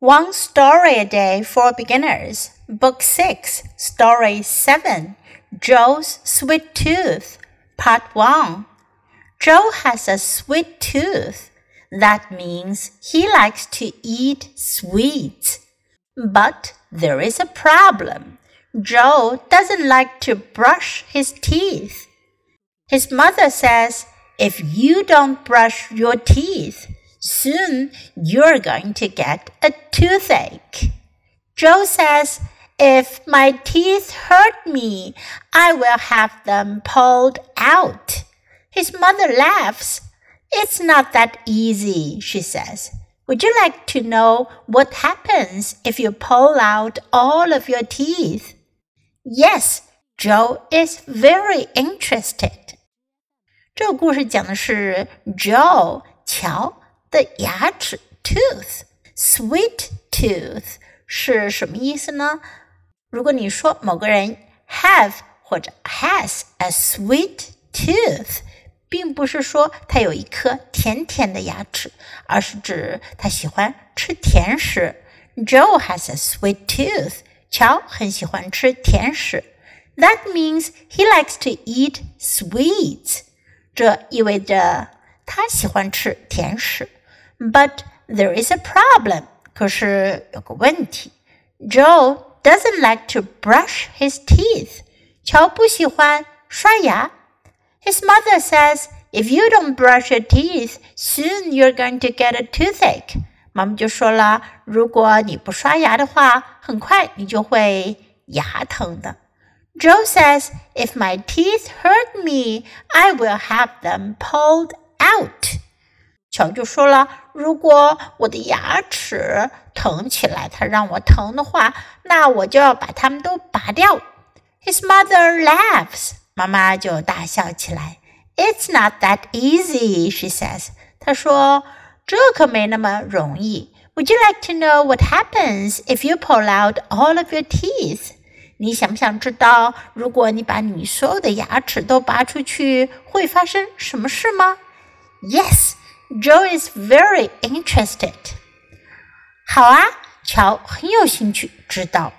One Story a Day for Beginners, Book 6, Story 7 Joe's Sweet Tooth, Part 1. Joe has a sweet tooth. That means he likes to eat sweets. But there is a problem. Joe doesn't like to brush his teeth. His mother says, if you don't brush your teeth, Soon you're going to get a toothache. Joe says, If my teeth hurt me, I will have them pulled out. His mother laughs. It's not that easy, she says. Would you like to know what happens if you pull out all of your teeth? Yes, Joe is very interested. 这个故事讲的是 Joe 乔 的牙齿 tooth，sweet tooth 是什么意思呢？如果你说某个人 have 或者 has a sweet tooth，并不是说他有一颗甜甜的牙齿，而是指他喜欢吃甜食。Joe has a sweet tooth。乔很喜欢吃甜食。That means he likes to eat sweets。这意味着他喜欢吃甜食。 but there is a problem. 可是有个问题，Joe doesn't like to brush his teeth. 乔不喜欢刷牙。His mother says, "If you don't brush your teeth, soon you're going to get a toothache." 妈妈就说了，如果你不刷牙的话，很快你就会牙疼的。Joe says, "If my teeth hurt me, I will have them pulled out." 乔就说了：“如果我的牙齿疼起来，它让我疼的话，那我就要把它们都拔掉。” His mother laughs，妈妈就大笑起来。It's not that easy, she says。她说：“这可没那么容易。” Would you like to know what happens if you pull out all of your teeth？你想不想知道，如果你把你所有的牙齿都拔出去，会发生什么事吗？Yes。Joe is very interested. 好啊，乔很有兴趣知道。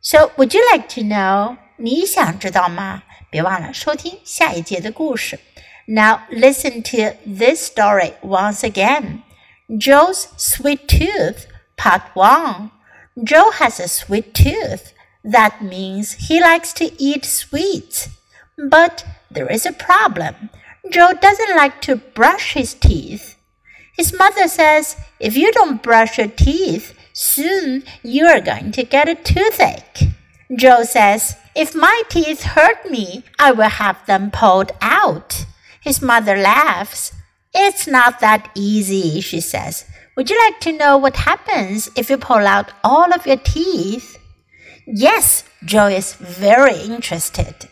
So would you like to know？你想知道吗？别忘了收听下一节的故事。Now listen to this story once again. Joe's Sweet Tooth, Part 1. Joe has a sweet tooth. That means he likes to eat sweets. But there is a problem. Joe doesn't like to brush his teeth. His mother says, if you don't brush your teeth, soon you are going to get a toothache. Joe says, if my teeth hurt me, I will have them pulled out. His mother laughs. It's not that easy, she says. Would you like to know what happens if you pull out all of your teeth? Yes, Joe is very interested.